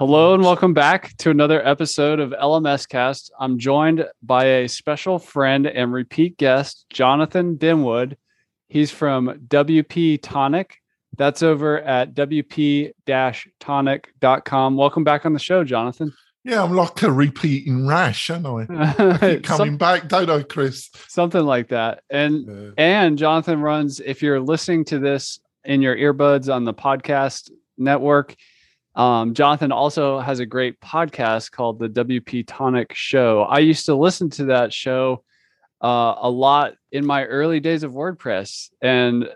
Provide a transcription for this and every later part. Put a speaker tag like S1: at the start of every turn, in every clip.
S1: Hello and welcome back to another episode of LMS Cast. I'm joined by a special friend and repeat guest, Jonathan Denwood. He's from WP Tonic. That's over at wp-tonic.com. Welcome back on the show, Jonathan.
S2: Yeah, I'm like a repeating rash, aren't I? I keep coming Some, back, don't I, Chris?
S1: Something like that. And yeah. and Jonathan runs, if you're listening to this in your earbuds on the podcast network, um, Jonathan also has a great podcast called the WP Tonic Show. I used to listen to that show uh, a lot in my early days of WordPress, and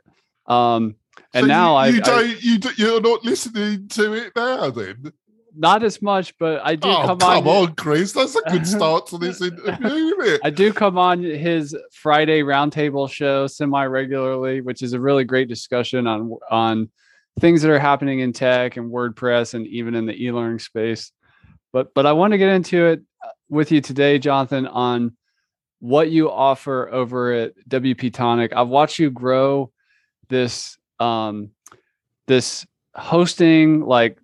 S1: um, and so now
S2: you,
S1: you
S2: I, don't I, you do, you're not listening to it now then.
S1: Not as much, but I do
S2: oh,
S1: come,
S2: come
S1: on.
S2: on, Chris. That's a good start to this interview,
S1: I do come on his Friday roundtable show semi regularly, which is a really great discussion on on things that are happening in tech and WordPress and even in the e-learning space. But but I want to get into it uh, with you today, Jonathan, on what you offer over at WP Tonic. I've watched you grow this um, this hosting like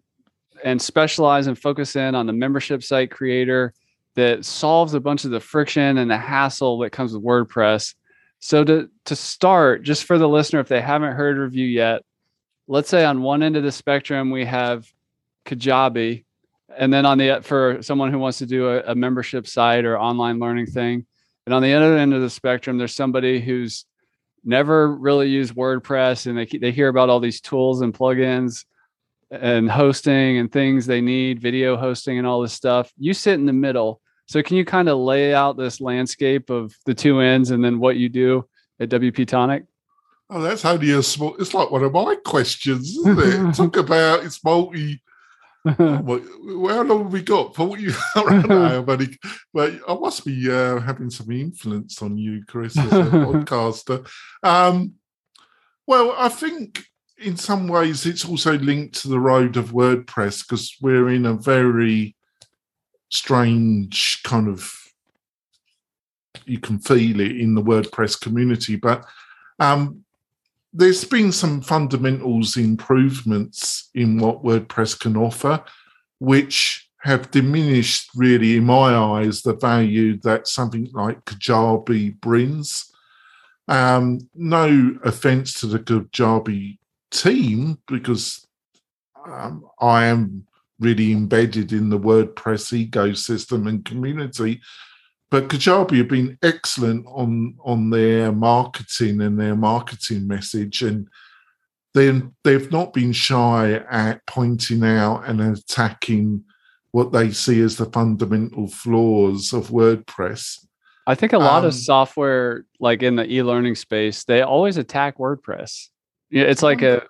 S1: and specialize and focus in on the membership site creator that solves a bunch of the friction and the hassle that comes with WordPress. So to to start, just for the listener, if they haven't heard you yet, let's say on one end of the spectrum we have Kajabi, and then on the for someone who wants to do a, a membership site or online learning thing, and on the other end of the spectrum, there's somebody who's never really used WordPress and they they hear about all these tools and plugins and hosting and things they need, video hosting and all this stuff. You sit in the middle. So can you kind of lay out this landscape of the two ends and then what you do at WP Tonic?
S2: Oh, that's only a small. It's like one of my questions, isn't it? Talk about it's multi. well, how long have we got? Forty. know, but, but I must be uh, having some influence on you, Chris, as a podcaster. Um, well, I think in some ways it's also linked to the road of WordPress because we're in a very strange kind of. You can feel it in the WordPress community, but um, there's been some fundamentals improvements in what WordPress can offer, which have diminished, really, in my eyes, the value that something like Kajabi brings. Um, no offense to the Kajabi team, because um, I am really embedded in the WordPress ecosystem and community, but Kajabi have been excellent on on their marketing and their marketing message, and they they've not been shy at pointing out and attacking what they see as the fundamental flaws of WordPress.
S1: I think a lot um, of software, like in the e-learning space, they always attack WordPress. Yeah, it's like a,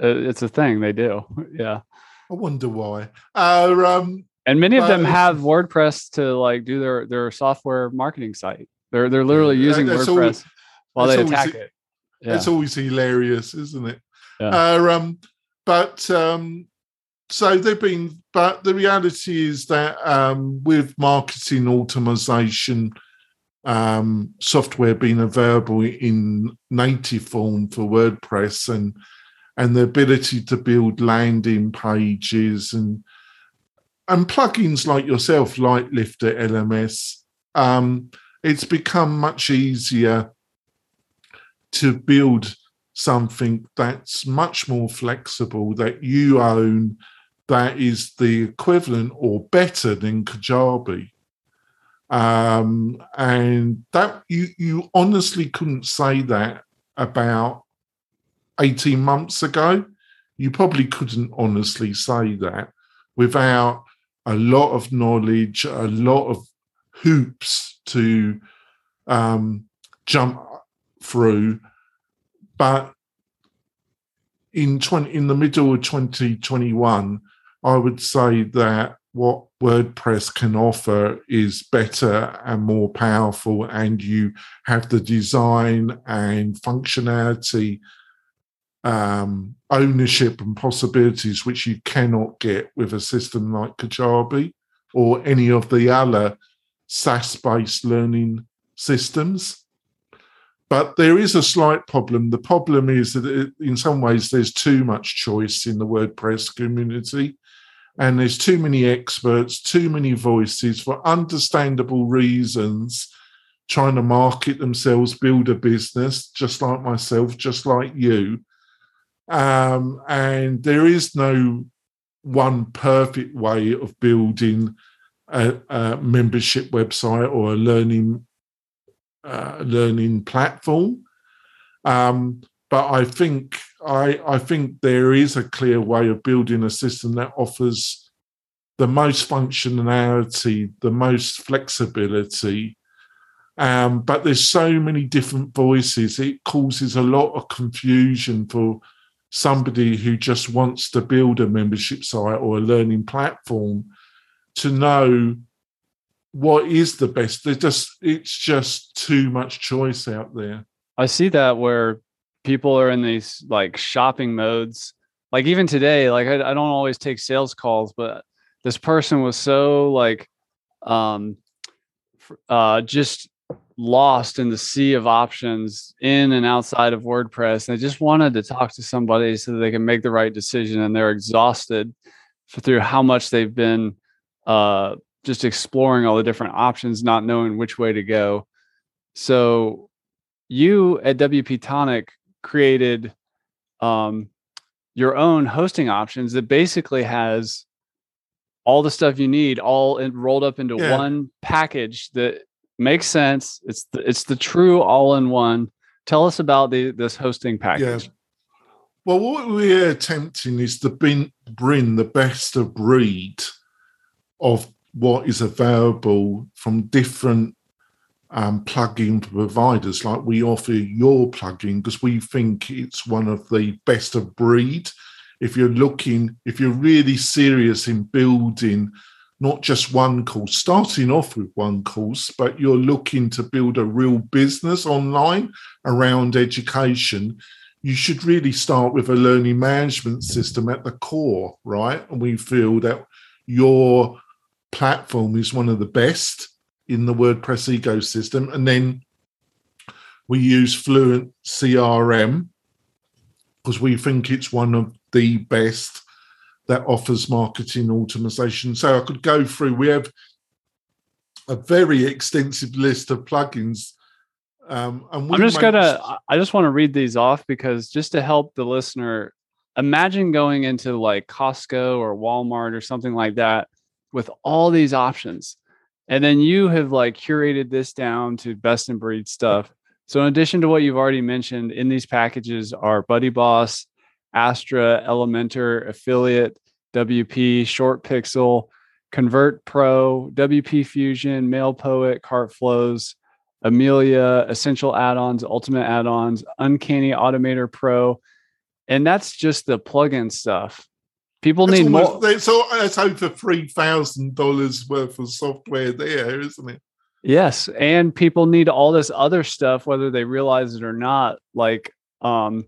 S1: a it's a thing they do. Yeah.
S2: I wonder why. Uh, um,
S1: and many of them have WordPress to like do their their software marketing site. They're they're literally using WordPress always, while they attack it.
S2: Yeah. It's always hilarious, isn't it? Yeah. Uh, um, but um, so they've been, but the reality is that um, with marketing automation, um, software being available in native form for WordPress and and the ability to build landing pages and and plugins like yourself, like Lifter LMS, um, it's become much easier to build something that's much more flexible that you own that is the equivalent or better than Kajabi. Um, and that you you honestly couldn't say that about 18 months ago. You probably couldn't honestly say that without a lot of knowledge, a lot of hoops to um, jump through. But in 20, in the middle of 2021, I would say that what WordPress can offer is better and more powerful, and you have the design and functionality, um, ownership, and possibilities which you cannot get with a system like Kajabi or any of the other SaaS based learning systems. But there is a slight problem. The problem is that it, in some ways there's too much choice in the WordPress community and there's too many experts, too many voices for understandable reasons trying to market themselves, build a business, just like myself, just like you. Um, and there is no one perfect way of building a, a membership website or a learning uh, learning platform. Um, but I think I, I think there is a clear way of building a system that offers the most functionality, the most flexibility. Um, but there's so many different voices, it causes a lot of confusion for somebody who just wants to build a membership site or a learning platform to know what is the best. There's just it's just too much choice out there.
S1: I see that where people are in these like shopping modes. Like even today, like I, I don't always take sales calls, but this person was so like um uh just lost in the sea of options in and outside of WordPress. And they just wanted to talk to somebody so that they can make the right decision. And they're exhausted for, through how much they've been uh, just exploring all the different options, not knowing which way to go. So you at WP Tonic created um, your own hosting options that basically has all the stuff you need all in, rolled up into yeah. one package that makes sense. It's the, it's the true all-in-one. Tell us about the this hosting package. Yeah.
S2: Well, what we're attempting is to bring, bring the best of breed of what is available from different um, plugin providers. Like we offer your plugin because we think it's one of the best of breed. If you're looking, if you're really serious in building not just one course, starting off with one course, but you're looking to build a real business online around education, you should really start with a learning management system at the core, right? And we feel that your platform is one of the best in the WordPress ecosystem. And then we use Fluent CRM because we think it's one of the best that offers marketing automation. So I could go through, we have a very extensive list of plugins. Um, and
S1: I'm just gonna, I just want to read these off because just to help the listener, imagine going into like Costco or Walmart or something like that with all these options. And then you have like curated this down to best in breed stuff. So in addition to what you've already mentioned in these packages are Buddy Boss, Astra, Elementor, Affiliate, WP, Short Pixel, Convert Pro, WP Fusion, Mail Poet, Cart Flows, Amelia, Essential Add-ons, Ultimate Add-ons, Uncanny Automator Pro, and that's just the plugin stuff. People need almost, more.
S2: So that's over three thousand dollars worth of software there, isn't it?
S1: Yes, and people need all this other stuff, whether they realize it or not, like um,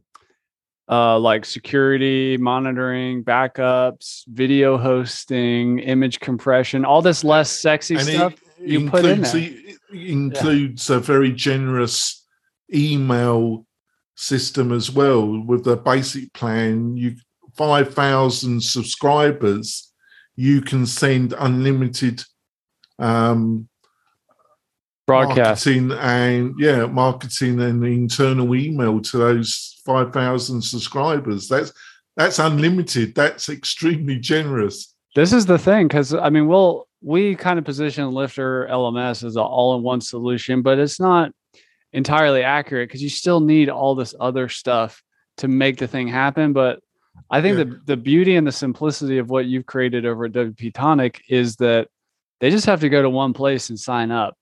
S1: uh, like security monitoring, backups, video hosting, image compression, all this less sexy and stuff you put in there.
S2: includes yeah. a very generous email system as well with the basic plan. You 5,000 subscribers, you can send unlimited um,
S1: broadcasting
S2: and yeah, marketing and internal email to those 5,000 subscribers. That's that's unlimited. That's extremely generous.
S1: This is the thing because I mean, we'll we kind of position Lifter LMS as an all-in-one solution, but it's not entirely accurate because you still need all this other stuff to make the thing happen. But I think yeah. the the beauty and the simplicity of what you've created over at WP Tonic is that they just have to go to one place and sign up.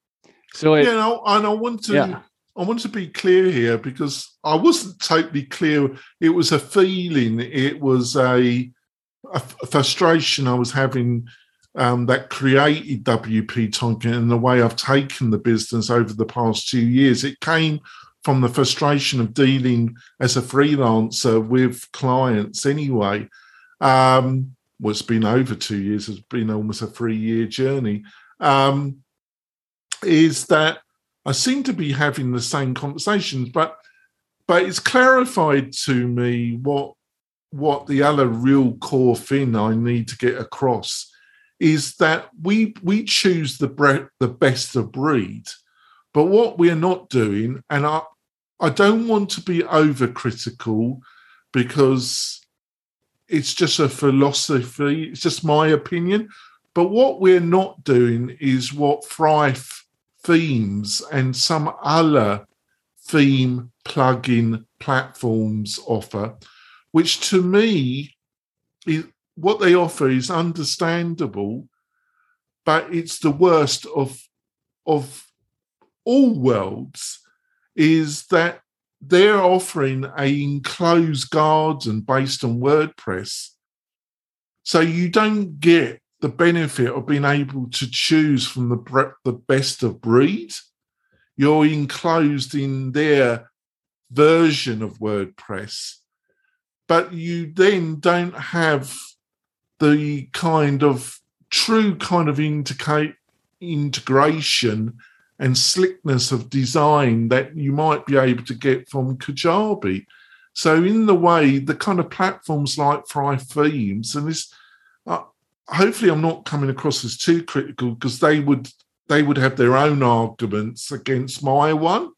S1: So it,
S2: yeah, and I, and I want to yeah. I want to be clear here because I wasn't totally clear. It was a feeling. It was a, a frustration I was having um, that created WP Tonic and the way I've taken the business over the past two years. It came from the frustration of dealing as a freelancer with clients anyway. Um, well, it's been over two years, it's been almost a three year journey. Um, is that I seem to be having the same conversations, but but it's clarified to me what what the other real core thing I need to get across is that we we choose the bre- the best of breed, but what we're not doing, and I I don't want to be overcritical because it's just a philosophy, it's just my opinion. But what we're not doing is what Thrive themes and some other theme plugin platforms offer, which to me is what they offer is understandable, but it's the worst of of all worlds, is that they're offering a enclosed garden based on WordPress. So you don't get the benefit of being able to choose from the the best of breed. You're enclosed in their version of WordPress, but you then don't have the kind of true kind of integration and slickness of design that you might be able to get from Kajabi. So, in the way, the kind of platforms like Thrive Themes, and this, hopefully, I'm not coming across as too critical because they would they would have their own arguments against my one.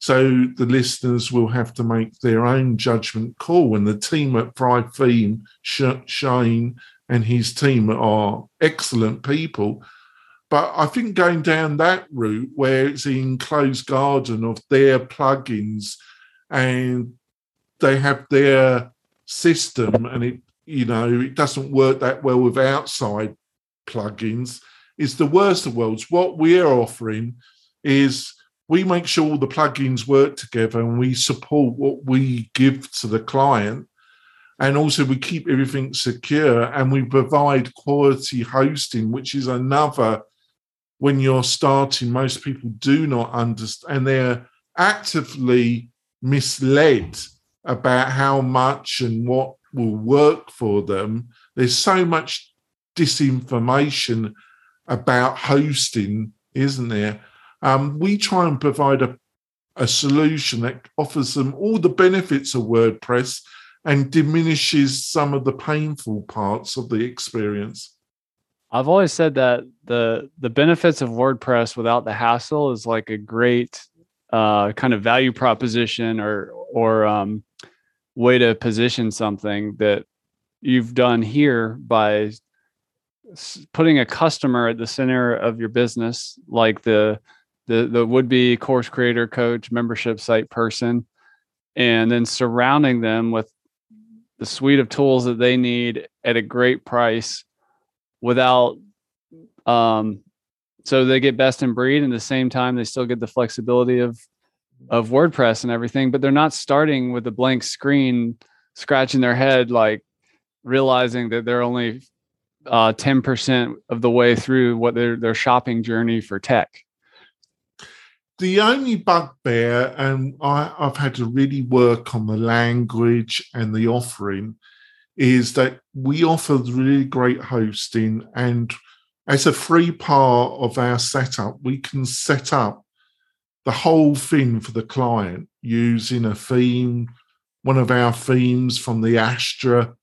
S2: So the listeners will have to make their own judgment call. And the team at Theme, Shane and his team are excellent people. But I think going down that route where it's the enclosed garden of their plugins and they have their system and it, you know, it doesn't work that well with outside plugins is the worst of worlds. What we're offering is we make sure all the plugins work together and we support what we give to the client. And also, we keep everything secure and we provide quality hosting, which is another, when you're starting, most people do not understand and they're actively misled about how much and what will work for them. There's so much disinformation about hosting, isn't there? Um, we try and provide a, a solution that offers them all the benefits of WordPress and diminishes some of the painful parts of the experience.
S1: I've always said that the the benefits of WordPress without the hassle is like a great uh, kind of value proposition or or um, way to position something that you've done here by putting a customer at the center of your business, like the the the would be course creator, coach, membership site person, and then surrounding them with the suite of tools that they need at a great price without um so they get best in breed and at the same time they still get the flexibility of of WordPress and everything, but they're not starting with a blank screen, scratching their head, like realizing that they're only uh, 10% of the way through what their, their shopping journey for tech
S2: the only bugbear, and I, I've had to really work on the language and the offering, is that we offer really great hosting. And as a free part of our setup, we can set up the whole thing for the client using a theme, one of our themes from the Astra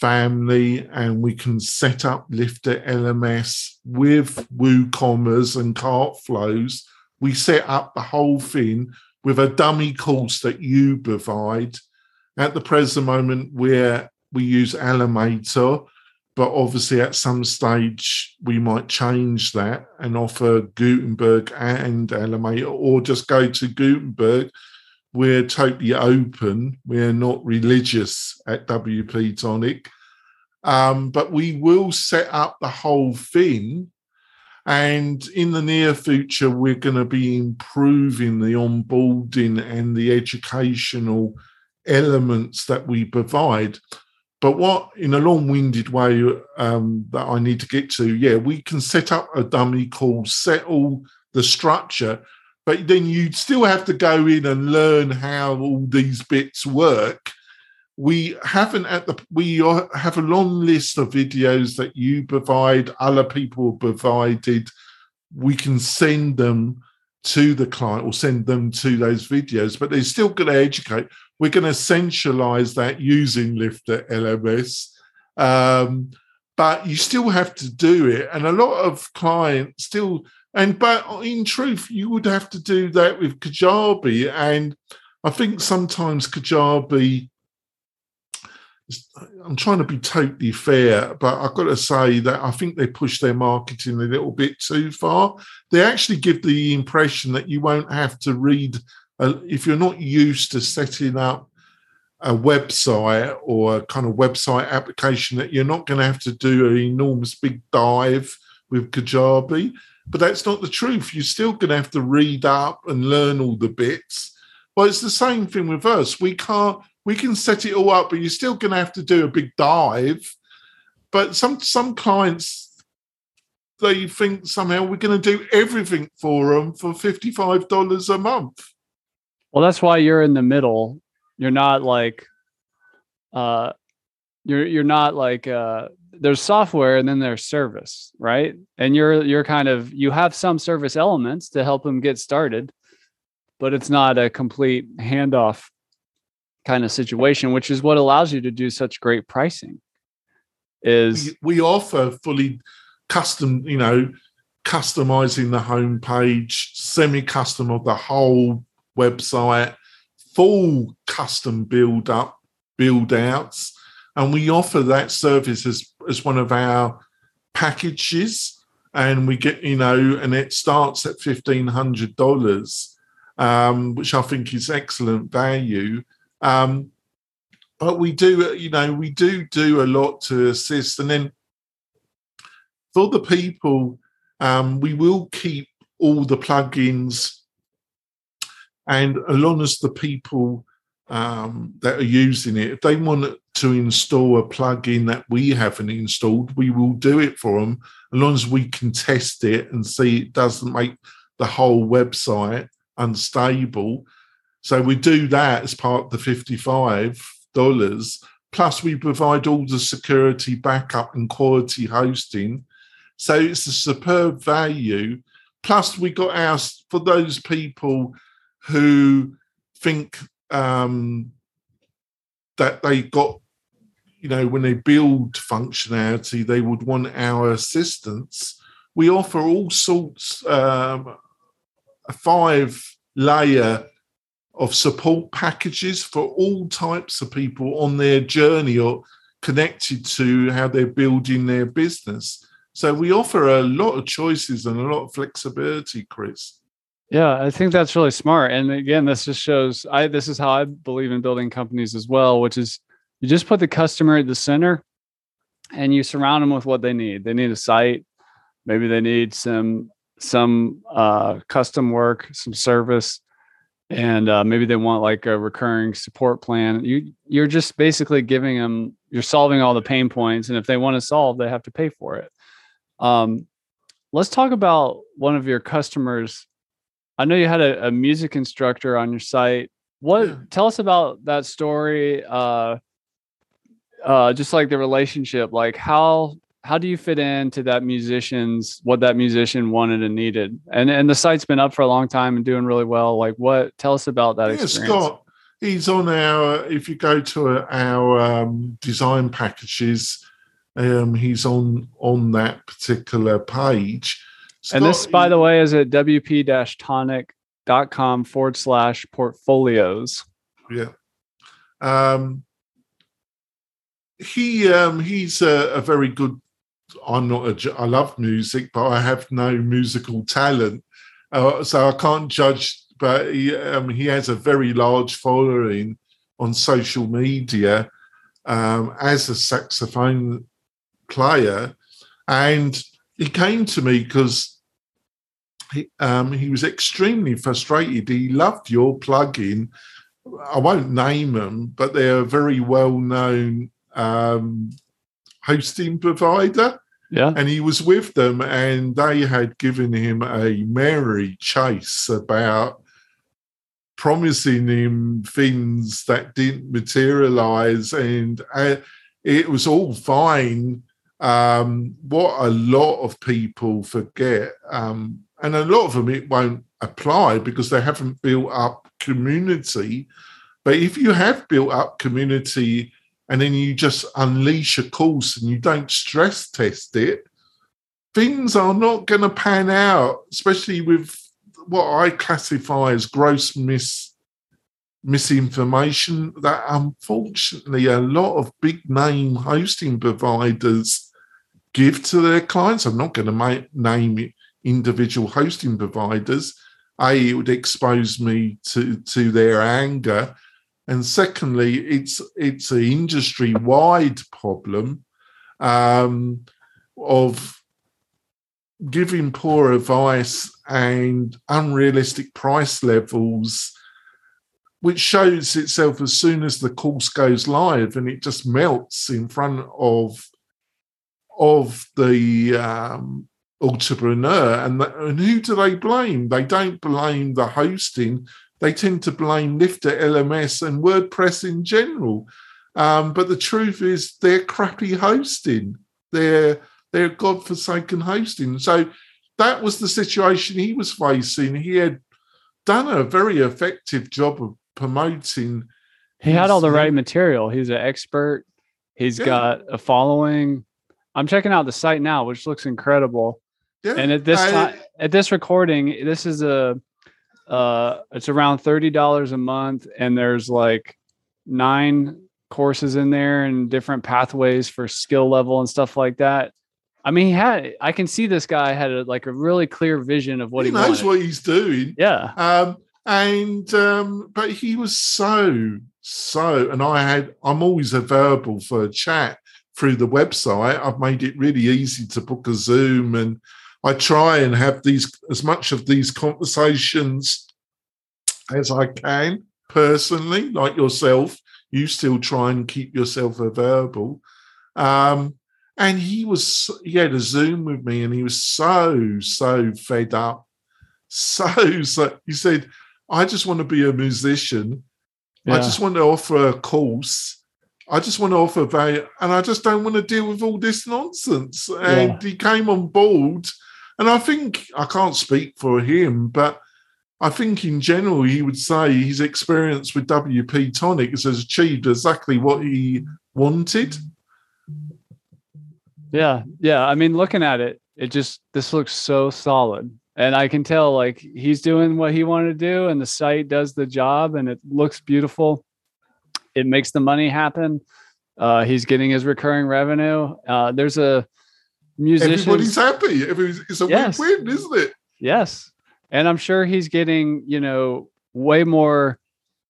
S2: family, and we can set up Lifter LMS with WooCommerce and Cart Flows we set up the whole thing with a dummy course that you provide. At the present moment, where we use Elementor, but obviously at some stage we might change that and offer Gutenberg and Elementor, or just go to Gutenberg. We're totally open. We're not religious at WP Tonic. Um, but we will set up the whole thing and in the near future, we're going to be improving the onboarding and the educational elements that we provide. But what, in a long-winded way um, that I need to get to, yeah, we can set up a dummy call, settle the structure, but then you'd still have to go in and learn how all these bits work. We haven't at the we have a long list of videos that you provide, other people provided. We can send them to the client or send them to those videos, but they're still going to educate. We're going to centralize that using Lifter LMS. Um, but you still have to do it. And a lot of clients still, and but in truth, you would have to do that with Kajabi. And I think sometimes Kajabi I'm trying to be totally fair, but I've got to say that I think they push their marketing a little bit too far. They actually give the impression that you won't have to read, uh, if you're not used to setting up a website or a kind of website application, that you're not going to have to do an enormous big dive with Kajabi. But that's not the truth. You're still going to have to read up and learn all the bits. Well, it's the same thing with us. We can't we can set it all up, but you're still going to have to do a big dive. But some some clients, they think somehow we're going to do everything for them for fifty five dollars a month.
S1: Well, that's why you're in the middle. You're not like, uh, you're you're not like uh, there's software and then there's service, right? And you're you're kind of you have some service elements to help them get started, but it's not a complete handoff kind of situation, which is what allows you to do such great pricing. Is
S2: we, we offer fully custom, you know, customizing the homepage, semi-custom of the whole website, full custom build up, build outs. And we offer that service as, as one of our packages. And we get, you know, and it starts at $1,500, um, which I think is excellent value. Um, but we do, you know, we do do a lot to assist. And then for the people, um, we will keep all the plugins. And as long as the people um, that are using it, if they want to install a plugin that we haven't installed, we will do it for them as long as we can test it and see it doesn't make the whole website unstable. So we do that as part of the $55. Plus, we provide all the security backup and quality hosting. So it's a superb value. Plus, we got our, for those people who think um, that they got, you know, when they build functionality, they would want our assistance. We offer all sorts, um, a five layer of support packages for all types of people on their journey or connected to how they're building their business. So we offer a lot of choices and a lot of flexibility, Chris.
S1: Yeah, I think that's really smart. And again, this just shows I this is how I believe in building companies as well, which is you just put the customer at the center and you surround them with what they need. They need a site, maybe they need some some uh, custom work, some service, and uh, maybe they want like a recurring support plan you you're just basically giving them you're solving all the pain points and if they want to solve they have to pay for it um, let's talk about one of your customers i know you had a, a music instructor on your site what yeah. tell us about that story uh, uh, just like the relationship like how how do you fit into that musician's what that musician wanted and needed? And and the site's been up for a long time and doing really well. Like what? Tell us about that yeah, experience. Scott,
S2: he's on our. If you go to our um, design packages, um, he's on on that particular page.
S1: Scott, and this, by the way, is at wp-tonic.com forward slash portfolios.
S2: Yeah. Um, he um, he's a, a, very good I'm not a, I love music, but I have no musical talent. Uh, so I can't judge, but he, um, he has a very large following on social media um, as a saxophone player. And he came to me because he, um, he was extremely frustrated. He loved your plugin. I won't name them, but they're a very well known um, hosting provider.
S1: Yeah.
S2: And he was with them, and they had given him a merry chase about promising him things that didn't materialize. And uh, it was all fine. Um, what a lot of people forget, um, and a lot of them it won't apply because they haven't built up community. But if you have built up community and then you just unleash a course and you don't stress test it, things are not going to pan out, especially with what I classify as gross mis misinformation that unfortunately a lot of big name hosting providers give to their clients. I'm not going to name individual hosting providers. A, it would expose me to, to their anger and secondly, it's it's an industry wide problem um, of giving poor advice and unrealistic price levels, which shows itself as soon as the course goes live, and it just melts in front of of the um, entrepreneur. And, the, and who do they blame? They don't blame the hosting they tend to blame Lifter LMS and WordPress in general. Um, but the truth is, they're crappy hosting. They're they're godforsaken hosting. So that was the situation he was facing. He had done a very effective job of promoting.
S1: He had all the right material. He's an expert. He's yeah. got a following. I'm checking out the site now, which looks incredible. Yeah. And at this I, time, at this recording, this is a uh it's around $30 a month and there's like nine courses in there and different pathways for skill level and stuff like that i mean he had i can see this guy had a, like a really clear vision of what he,
S2: he knows
S1: wanted.
S2: what he's doing
S1: yeah
S2: um and um but he was so so and i had i'm always available for a chat through the website i've made it really easy to book a zoom and I try and have these as much of these conversations as I can personally, like yourself. You still try and keep yourself available. Um, and he was he had a Zoom with me, and he was so so fed up, so so. He said, "I just want to be a musician. Yeah. I just want to offer a course." I just want to offer value, and I just don't want to deal with all this nonsense. And yeah. he came on board, and I think I can't speak for him, but I think in general he would say his experience with WP Tonic has achieved exactly what he wanted.
S1: Yeah, yeah. I mean, looking at it, it just this looks so solid. And I can tell like he's doing what he wanted to do, and the site does the job, and it looks beautiful. It makes the money happen. Uh, he's getting his recurring revenue. Uh, there's a musicians.
S2: Everybody's happy. It's a yes. win-win, isn't it?
S1: Yes, and I'm sure he's getting you know way more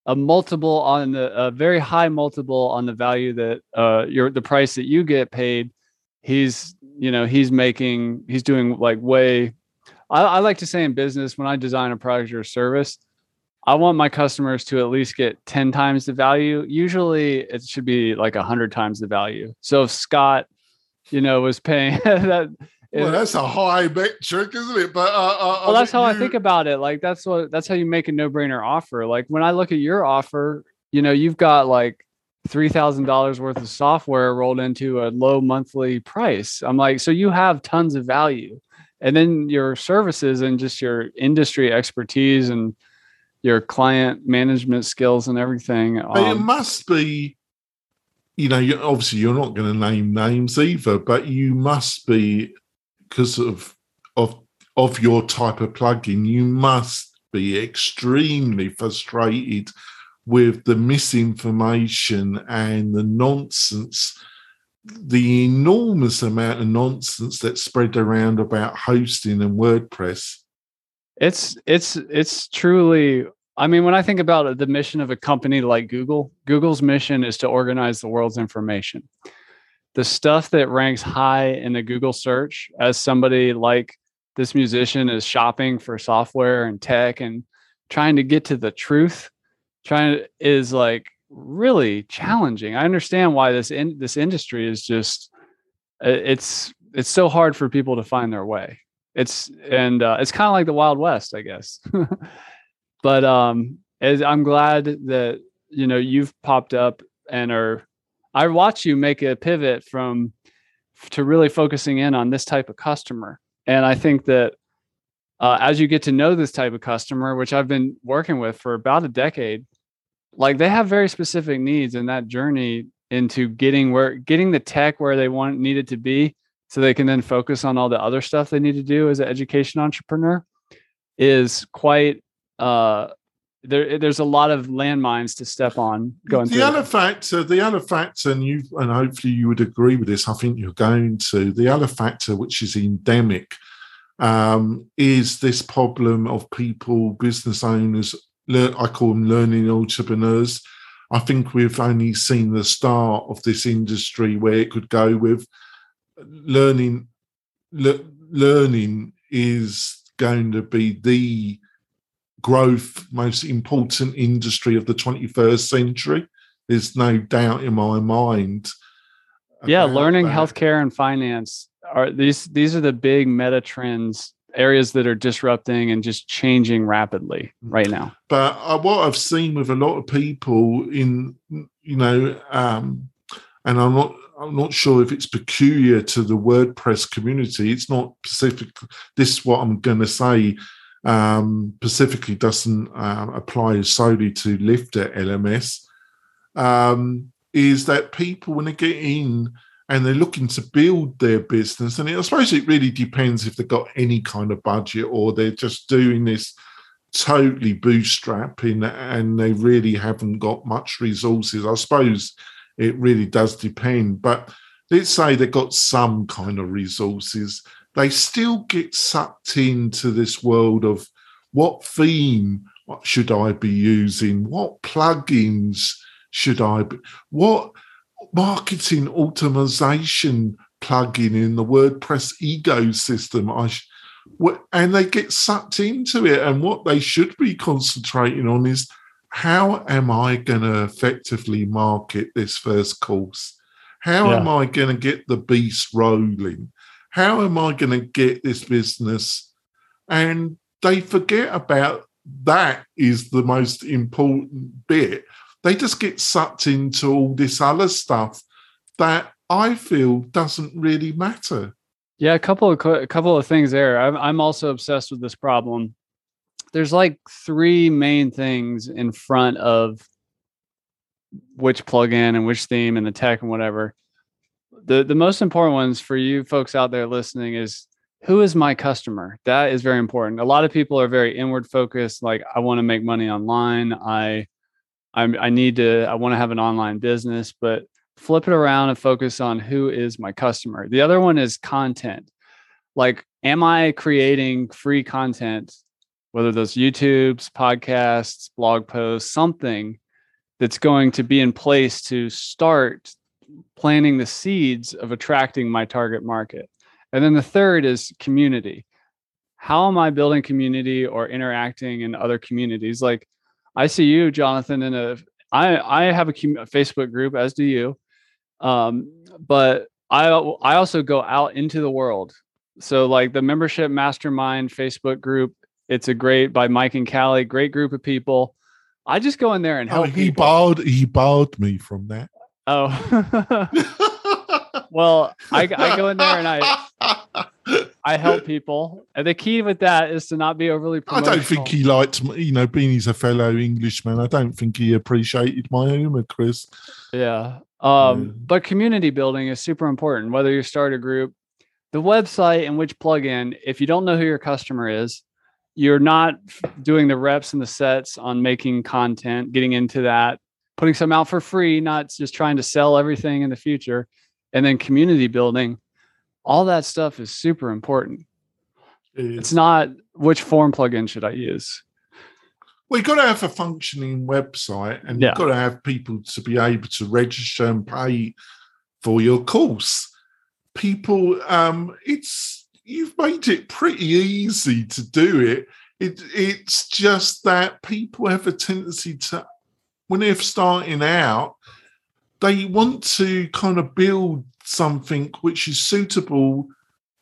S1: a multiple on the a very high multiple on the value that uh your the price that you get paid. He's you know he's making he's doing like way. I, I like to say in business when I design a product or service, I want my customers to at least get 10 times the value. Usually it should be like 100 times the value. So if Scott you know, was paying that.
S2: Well, that's a high metric, isn't it? But uh, uh,
S1: well, that's how you... I think about it. Like that's what that's how you make a no-brainer offer. Like when I look at your offer, you know, you've got like three thousand dollars worth of software rolled into a low monthly price. I'm like, so you have tons of value, and then your services and just your industry expertise and your client management skills and everything.
S2: Um, it must be you know, you, obviously you're not going to name names either, but you must be because of of of your type of plugin, you must be extremely frustrated with the misinformation and the nonsense, the enormous amount of nonsense that's spread around about hosting and WordPress.
S1: It's it's it's truly I mean, when I think about the mission of a company like Google, Google's mission is to organize the world's information. The stuff that ranks high in the Google search, as somebody like this musician is shopping for software and tech and trying to get to the truth, trying to, is like really challenging. I understand why this in this industry is just it's it's so hard for people to find their way. It's and uh, it's kind of like the Wild West, I guess. but um, as I'm glad that you know you've popped up and are. I watch you make a pivot from to really focusing in on this type of customer, and I think that uh, as you get to know this type of customer, which I've been working with for about a decade, like they have very specific needs, and that journey into getting where getting the tech where they want it needed to be so they can then focus on all the other stuff they need to do as an education entrepreneur is quite uh there there's a lot of landmines to step on going
S2: the other factor the other factor and you and hopefully you would agree with this i think you're going to the other factor which is endemic um, is this problem of people business owners i call them learning entrepreneurs I think we've only seen the start of this industry where it could go with learning. Le- learning is going to be the growth most important industry of the 21st century. There's no doubt in my mind.
S1: Yeah, learning, that. healthcare, and finance are these. These are the big meta trends areas that are disrupting and just changing rapidly right now.
S2: But uh, what I've seen with a lot of people in, you know, um, and I'm not, I'm not sure if it's peculiar to the WordPress community. It's not specific. This is what I'm going to say. Um, specifically doesn't uh, apply solely to Lifter LMS. Um, is that people when they get in and they're looking to build their business. And I suppose it really depends if they've got any kind of budget or they're just doing this totally bootstrapping and they really haven't got much resources. I suppose it really does depend. But let's say they've got some kind of resources, they still get sucked into this world of what theme should I be using? What plugins should I be? What marketing automation plugin in the WordPress ecosystem. I sh- and they get sucked into it. And what they should be concentrating on is how am I going to effectively market this first course? How yeah. am I going to get the beast rolling? How am I going to get this business? And they forget about that is the most important bit they just get sucked into all this other stuff that I feel doesn't really matter.
S1: Yeah, a couple of a couple of things there. I'm I'm also obsessed with this problem. There's like three main things in front of which plugin and which theme and the tech and whatever. The the most important ones for you folks out there listening is who is my customer? That is very important. A lot of people are very inward focused like I want to make money online. I I'm, I need to, I want to have an online business, but flip it around and focus on who is my customer. The other one is content. Like, am I creating free content, whether those YouTubes, podcasts, blog posts, something that's going to be in place to start planting the seeds of attracting my target market? And then the third is community. How am I building community or interacting in other communities? Like, I see you, Jonathan, in a I I have a, a Facebook group, as do you, um, but I I also go out into the world. So like the membership mastermind Facebook group, it's a great by Mike and Callie, great group of people. I just go in there and help. Oh,
S2: he bowed he bowed me from that.
S1: Oh. well, I I go in there and I I help people. And the key with that is to not be overly
S2: promotional. I don't think he liked, you know, being he's a fellow Englishman. I don't think he appreciated my humor, Chris.
S1: Yeah. Um, yeah. But community building is super important, whether you start a group, the website and which plugin, if you don't know who your customer is, you're not doing the reps and the sets on making content, getting into that, putting some out for free, not just trying to sell everything in the future. And then community building all that stuff is super important. It it's not which form plugin should I use.
S2: Well, you've got to have a functioning website and yeah. you've got to have people to be able to register and pay for your course. People, um, it's you've made it pretty easy to do it. It it's just that people have a tendency to when they're starting out, they want to kind of build something which is suitable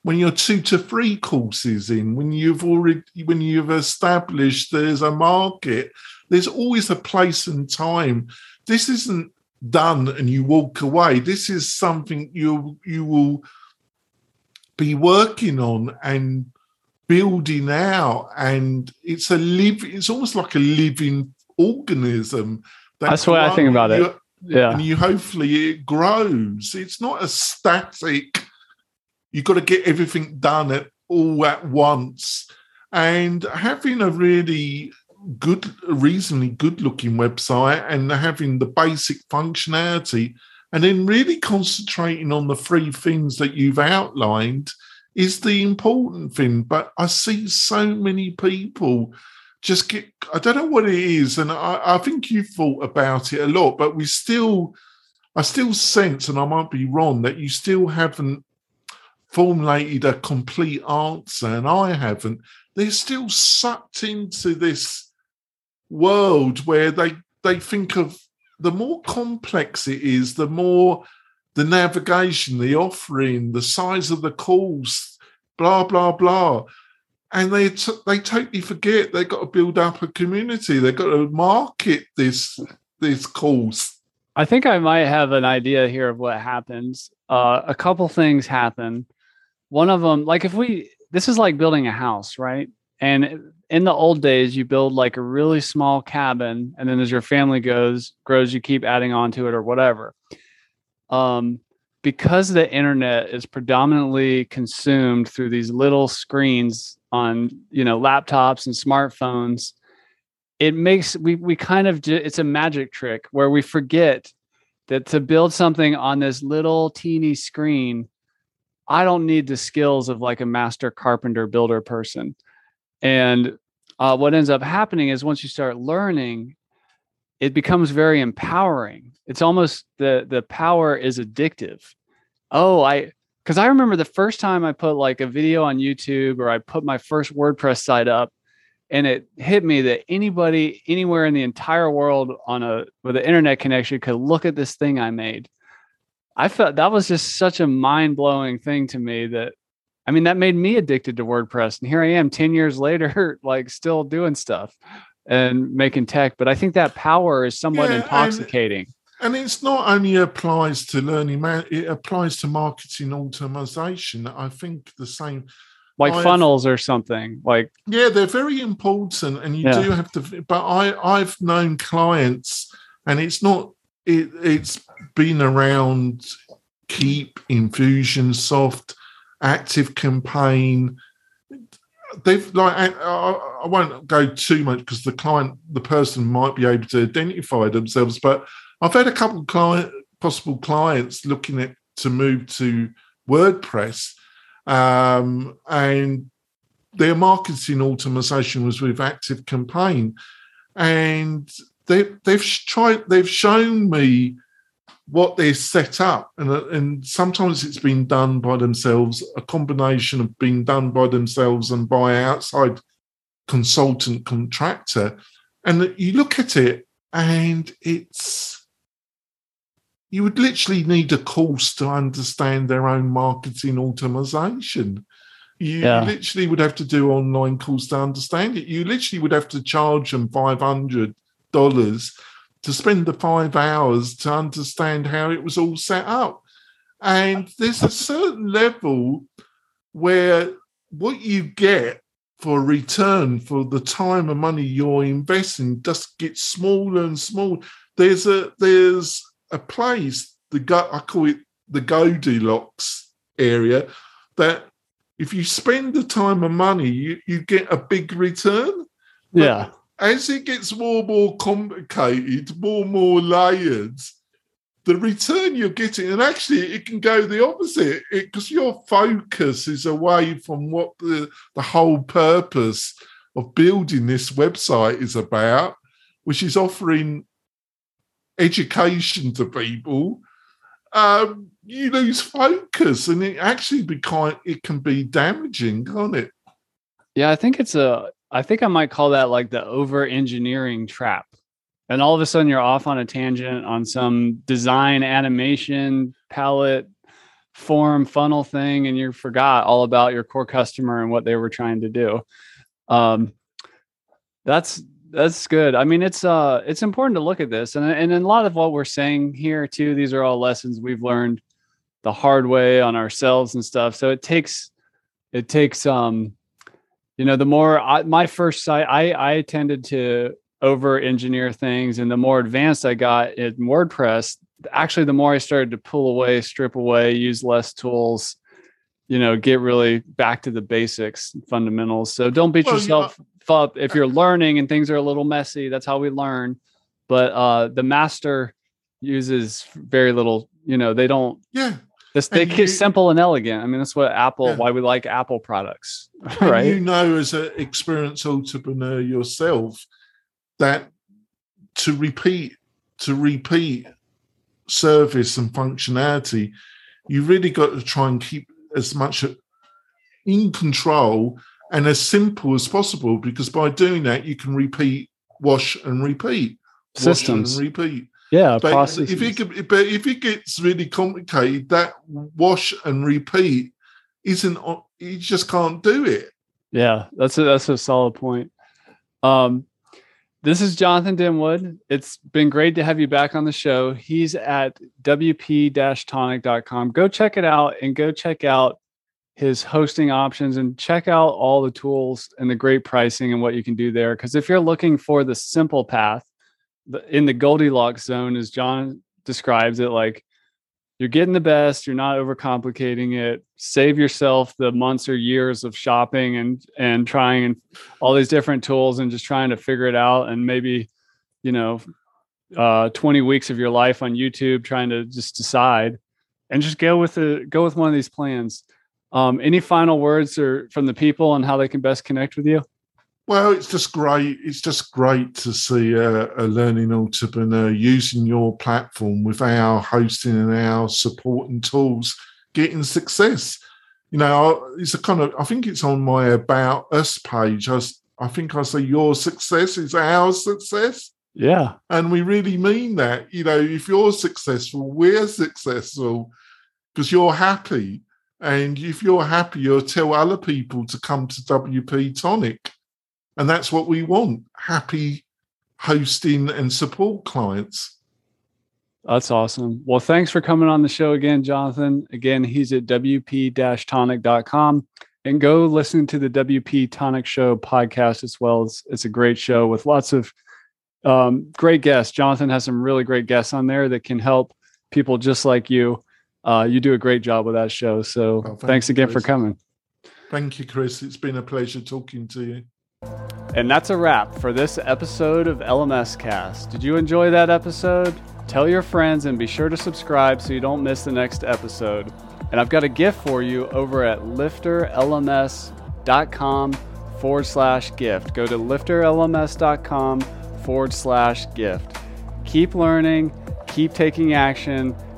S2: when you're two to three courses in, when you've already when you've established there's a market, there's always a place and time. This isn't done and you walk away. This is something you you will be working on and building out and it's a live it's almost like a living organism
S1: that that's what i think about it. yeah.
S2: and you hopefully it grows. It's not a static you've got to get everything done at all at once. And having a really good reasonably good looking website and having the basic functionality and then really concentrating on the three things that you've outlined is the important thing. But I see so many people just get, I don't know what it is. And I, I think you've thought about it a lot, but we still, I still sense, and I might be wrong, that you still haven't formulated a complete answer, and I haven't. They're still sucked into this world where they they think of the more complex it is, the more the navigation, the offering, the size of the calls, blah blah blah, and they t- they totally forget they've got to build up a community. They've got to market this this course.
S1: I think I might have an idea here of what happens. Uh, a couple things happen. One of them, like if we, this is like building a house, right? And in the old days, you build like a really small cabin, and then as your family goes grows, you keep adding on to it or whatever um, because the internet is predominantly consumed through these little screens on you know laptops and smartphones it makes we we kind of it's a magic trick where we forget that to build something on this little teeny screen i don't need the skills of like a master carpenter builder person and uh, what ends up happening is once you start learning it becomes very empowering. It's almost the the power is addictive. Oh, I because I remember the first time I put like a video on YouTube or I put my first WordPress site up, and it hit me that anybody anywhere in the entire world on a with an internet connection could look at this thing I made. I felt that was just such a mind blowing thing to me that I mean that made me addicted to WordPress, and here I am ten years later, like still doing stuff and making tech. But I think that power is somewhat yeah, intoxicating.
S2: And, and, it's not only applies to learning, it applies to marketing automation. I think the same.
S1: Like I've, funnels or something like
S2: yeah they're very important and you yeah. do have to but i i've known clients and it's not it, it's been around Keap infusionsoft active campaign they've like uh, I, I, won't go too much because the client the person might be able to identify themselves but i've had a couple of client possible clients looking at to move to wordpress um, and their marketing automation was with active campaign. And they, they've tried they've shown me what they're set up, and and sometimes it's been done by themselves, a combination of being done by themselves and by outside consultant contractor, and you look at it and it's you would literally need a course to understand their own marketing automation. You yeah. literally would have to do online course to understand it. You literally would have to charge them five hundred dollars to spend the five hours to understand how it was all set up. And there's a certain level where what you get for return for the time and money you're investing just gets smaller and smaller. There's a there's a place the go I call it the Goldilocks area that if you spend the time and money, you, you get a big return.
S1: Yeah
S2: as it gets more and more complicated, more and more layered, the return you're getting, and actually it can go the opposite because your focus is away from what the, the whole purpose of building this website is about, which is offering education to people. Um, you lose focus, and it actually be kind, it can be damaging, can't it?
S1: Yeah, I think it's a I think I might call that like the over engineering trap. and all of a sudden you're off on a tangent on some design animation palette form funnel thing and you forgot all about your core customer and what they were trying to do um, that's that's good. I mean it's uh it's important to look at this and and a lot of what we're saying here too these are all lessons we've learned the hard way on ourselves and stuff. So it takes it takes um you know the more I, my first site i i tended to over engineer things and the more advanced i got in wordpress actually the more i started to pull away strip away use less tools you know get really back to the basics fundamentals. So don't beat well, yourself you up if you're learning and things are a little messy that's how we learn but uh the master uses very little you know they don't
S2: yeah
S1: this they keep simple and elegant. I mean, that's what Apple. Yeah. Why we like Apple products, right?
S2: you know, as an experienced entrepreneur yourself, that to repeat to repeat service and functionality, you really got to try and keep as much in control and as simple as possible. Because by doing that, you can repeat, wash, and repeat,
S1: systems,
S2: and repeat.
S1: Yeah,
S2: but if it but if it gets really complicated, that wash and repeat isn't. You just can't do it.
S1: Yeah, that's a that's a solid point. Um, this is Jonathan Denwood. It's been great to have you back on the show. He's at wp-tonic.com. Go check it out and go check out his hosting options and check out all the tools and the great pricing and what you can do there. Because if you're looking for the simple path, in the Goldilocks zone, as John describes it, like you're getting the best, you're not overcomplicating it. Save yourself the months or years of shopping and and trying and all these different tools and just trying to figure it out. And maybe, you know, uh, 20 weeks of your life on YouTube trying to just decide and just go with the go with one of these plans. Um, any final words or from the people on how they can best connect with you?
S2: Well, it's just great. It's just great to see a, a, learning entrepreneur using your platform with our hosting and our support and tools, getting success. You know, it's a kind of. I think it's on my about us page. I, I think I say your success is our success.
S1: Yeah,
S2: and we really mean that. You know, if you're successful, we're successful because you're happy, and if you're you'll tell other people to come to WP Tonic and that's what we want happy hosting and support clients.
S1: That's awesome. Well, thanks for coming on the show again, Jonathan. Again, he's at wp tonic.com and go listen to the WP Tonic Show podcast as well. It's, it's a great show with lots of um, great guests. Jonathan has some really great guests on there that can help people just like you. Uh, you do a great job with that show. So well, thank thanks again Chris. for coming.
S2: Thank you, Chris. It's been a pleasure talking to you.
S1: And that's a wrap for this episode of LMS Cast. Did you enjoy that episode? Tell your friends and be sure to subscribe so you don't miss the next episode. And I've got a gift for you over at lifterlms.com forward slash gift. Go to lifterlms.com forward slash gift. Keep learning, keep taking action,